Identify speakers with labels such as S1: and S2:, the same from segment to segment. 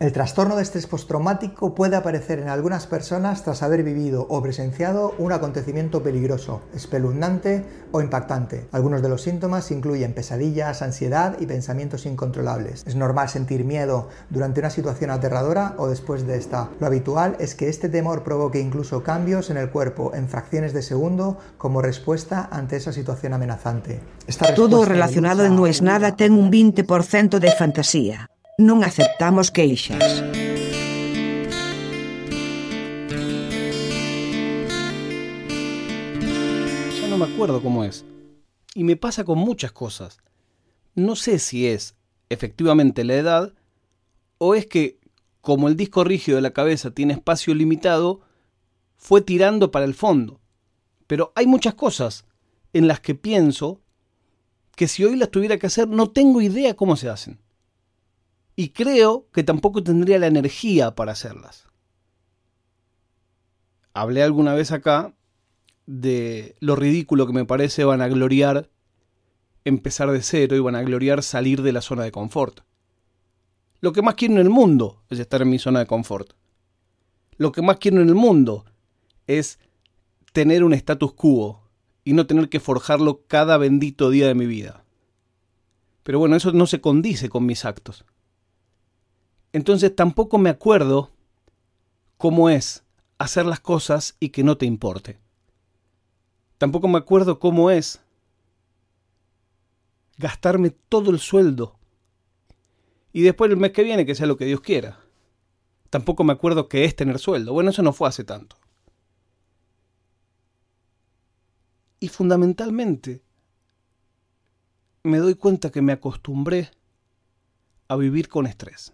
S1: El trastorno de estrés postraumático puede aparecer en algunas personas tras haber vivido o presenciado un acontecimiento peligroso, espeluznante o impactante. Algunos de los síntomas incluyen pesadillas, ansiedad y pensamientos incontrolables. Es normal sentir miedo durante una situación aterradora o después de esta. Lo habitual es que este temor provoque incluso cambios en el cuerpo en fracciones de segundo como respuesta ante esa situación amenazante.
S2: Todo relacionado no es nada ten un 20% de fantasía. Non aceptamos queixas.
S3: Ya no me acuerdo cómo es. Y me pasa con muchas cosas. No sé si es efectivamente la edad o es que, como el disco rígido de la cabeza tiene espacio limitado, fue tirando para el fondo. Pero hay muchas cosas en las que pienso que si hoy las tuviera que hacer no tengo idea cómo se hacen y creo que tampoco tendría la energía para hacerlas. Hablé alguna vez acá de lo ridículo que me parece vanagloriar empezar de cero y vanagloriar salir de la zona de confort. Lo que más quiero en el mundo es estar en mi zona de confort. Lo que más quiero en el mundo es tener un status quo y no tener que forjarlo cada bendito día de mi vida. Pero bueno, eso no se condice con mis actos. Entonces tampoco me acuerdo cómo es hacer las cosas y que no te importe. Tampoco me acuerdo cómo es gastarme todo el sueldo y después el mes que viene que sea lo que Dios quiera. Tampoco me acuerdo qué es tener sueldo. Bueno, eso no fue hace tanto. Y fundamentalmente me doy cuenta que me acostumbré a vivir con estrés.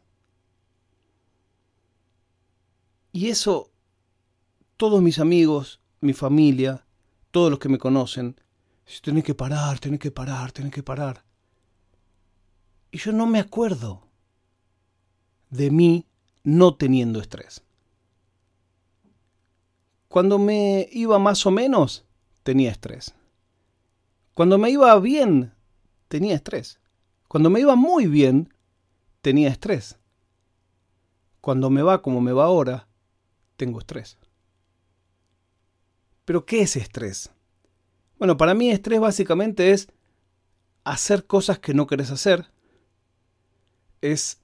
S3: Y eso, todos mis amigos, mi familia, todos los que me conocen, tenés que parar, tenés que parar, tenés que parar. Y yo no me acuerdo de mí no teniendo estrés. Cuando me iba más o menos, tenía estrés. Cuando me iba bien, tenía estrés. Cuando me iba muy bien, tenía estrés. Cuando me va como me va ahora, tengo estrés. Pero ¿qué es estrés? Bueno, para mí estrés básicamente es hacer cosas que no querés hacer. Es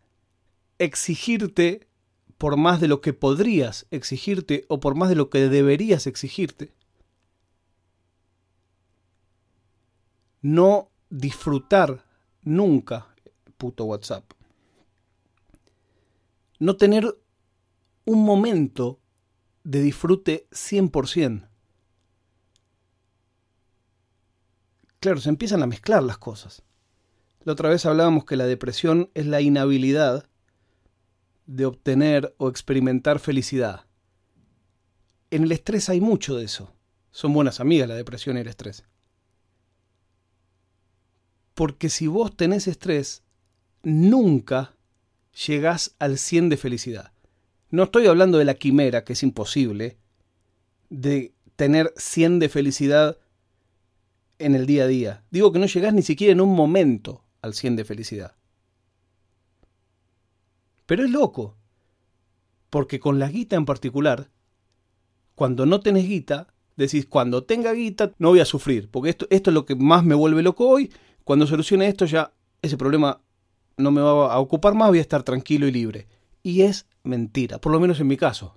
S3: exigirte por más de lo que podrías exigirte o por más de lo que deberías exigirte. No disfrutar nunca, puto WhatsApp. No tener un momento de disfrute 100%. Claro, se empiezan a mezclar las cosas. La otra vez hablábamos que la depresión es la inhabilidad de obtener o experimentar felicidad. En el estrés hay mucho de eso. Son buenas amigas la depresión y el estrés. Porque si vos tenés estrés, nunca llegás al 100 de felicidad. No estoy hablando de la quimera, que es imposible, de tener 100 de felicidad en el día a día. Digo que no llegás ni siquiera en un momento al 100 de felicidad. Pero es loco, porque con la guita en particular, cuando no tenés guita, decís, cuando tenga guita no voy a sufrir, porque esto, esto es lo que más me vuelve loco hoy, cuando solucione esto ya ese problema no me va a ocupar más, voy a estar tranquilo y libre. Y es mentira, por lo menos en mi caso.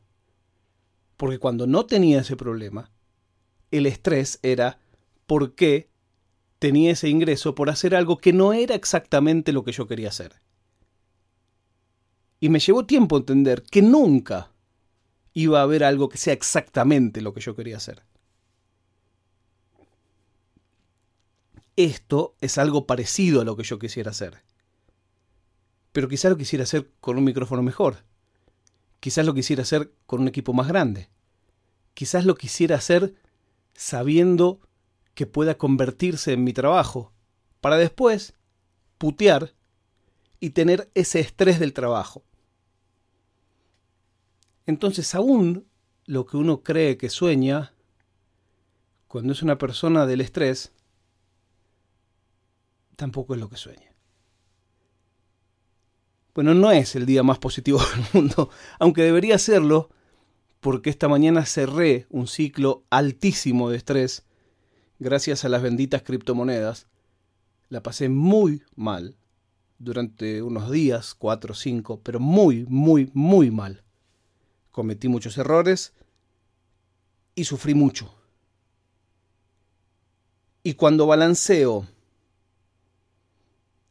S3: Porque cuando no tenía ese problema, el estrés era por qué tenía ese ingreso por hacer algo que no era exactamente lo que yo quería hacer. Y me llevó tiempo entender que nunca iba a haber algo que sea exactamente lo que yo quería hacer. Esto es algo parecido a lo que yo quisiera hacer pero quizás lo quisiera hacer con un micrófono mejor. Quizás lo quisiera hacer con un equipo más grande. Quizás lo quisiera hacer sabiendo que pueda convertirse en mi trabajo, para después putear y tener ese estrés del trabajo. Entonces aún lo que uno cree que sueña, cuando es una persona del estrés, tampoco es lo que sueña. Bueno, no es el día más positivo del mundo, aunque debería serlo, porque esta mañana cerré un ciclo altísimo de estrés gracias a las benditas criptomonedas. La pasé muy mal durante unos días, cuatro o cinco, pero muy, muy, muy mal. Cometí muchos errores y sufrí mucho. Y cuando balanceo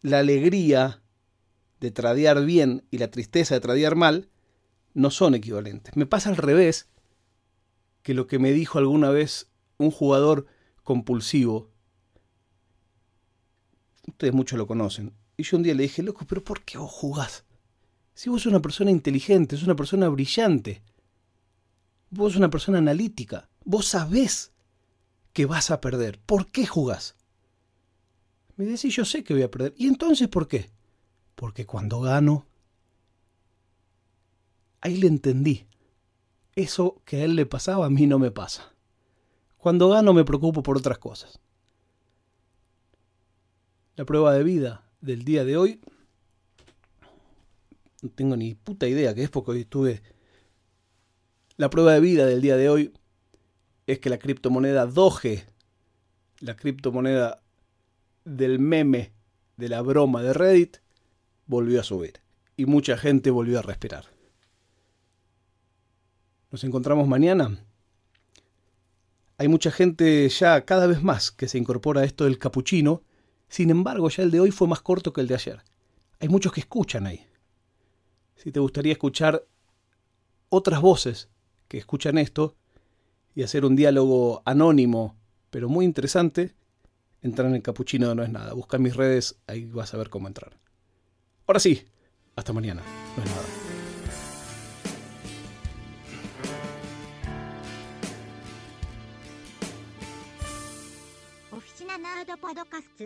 S3: la alegría de tradear bien y la tristeza de tradear mal, no son equivalentes. Me pasa al revés que lo que me dijo alguna vez un jugador compulsivo. Ustedes muchos lo conocen. Y yo un día le dije, loco, pero ¿por qué vos jugás? Si vos sos una persona inteligente, sos una persona brillante, vos sos una persona analítica, vos sabés que vas a perder. ¿Por qué jugás? Me decís, yo sé que voy a perder. ¿Y entonces por qué? Porque cuando gano, ahí le entendí. Eso que a él le pasaba, a mí no me pasa. Cuando gano me preocupo por otras cosas. La prueba de vida del día de hoy, no tengo ni puta idea que es porque hoy estuve... La prueba de vida del día de hoy es que la criptomoneda Doge, la criptomoneda del meme, de la broma de Reddit, volvió a subir. Y mucha gente volvió a respirar. Nos encontramos mañana. Hay mucha gente ya cada vez más que se incorpora a esto del capuchino. Sin embargo, ya el de hoy fue más corto que el de ayer. Hay muchos que escuchan ahí. Si te gustaría escuchar otras voces que escuchan esto y hacer un diálogo anónimo, pero muy interesante, entrar en el capuchino no es nada. Busca mis redes, ahí vas a ver cómo entrar. Ahora sí, hasta mañana. No es nada.
S4: Oficina Nerd Podcast.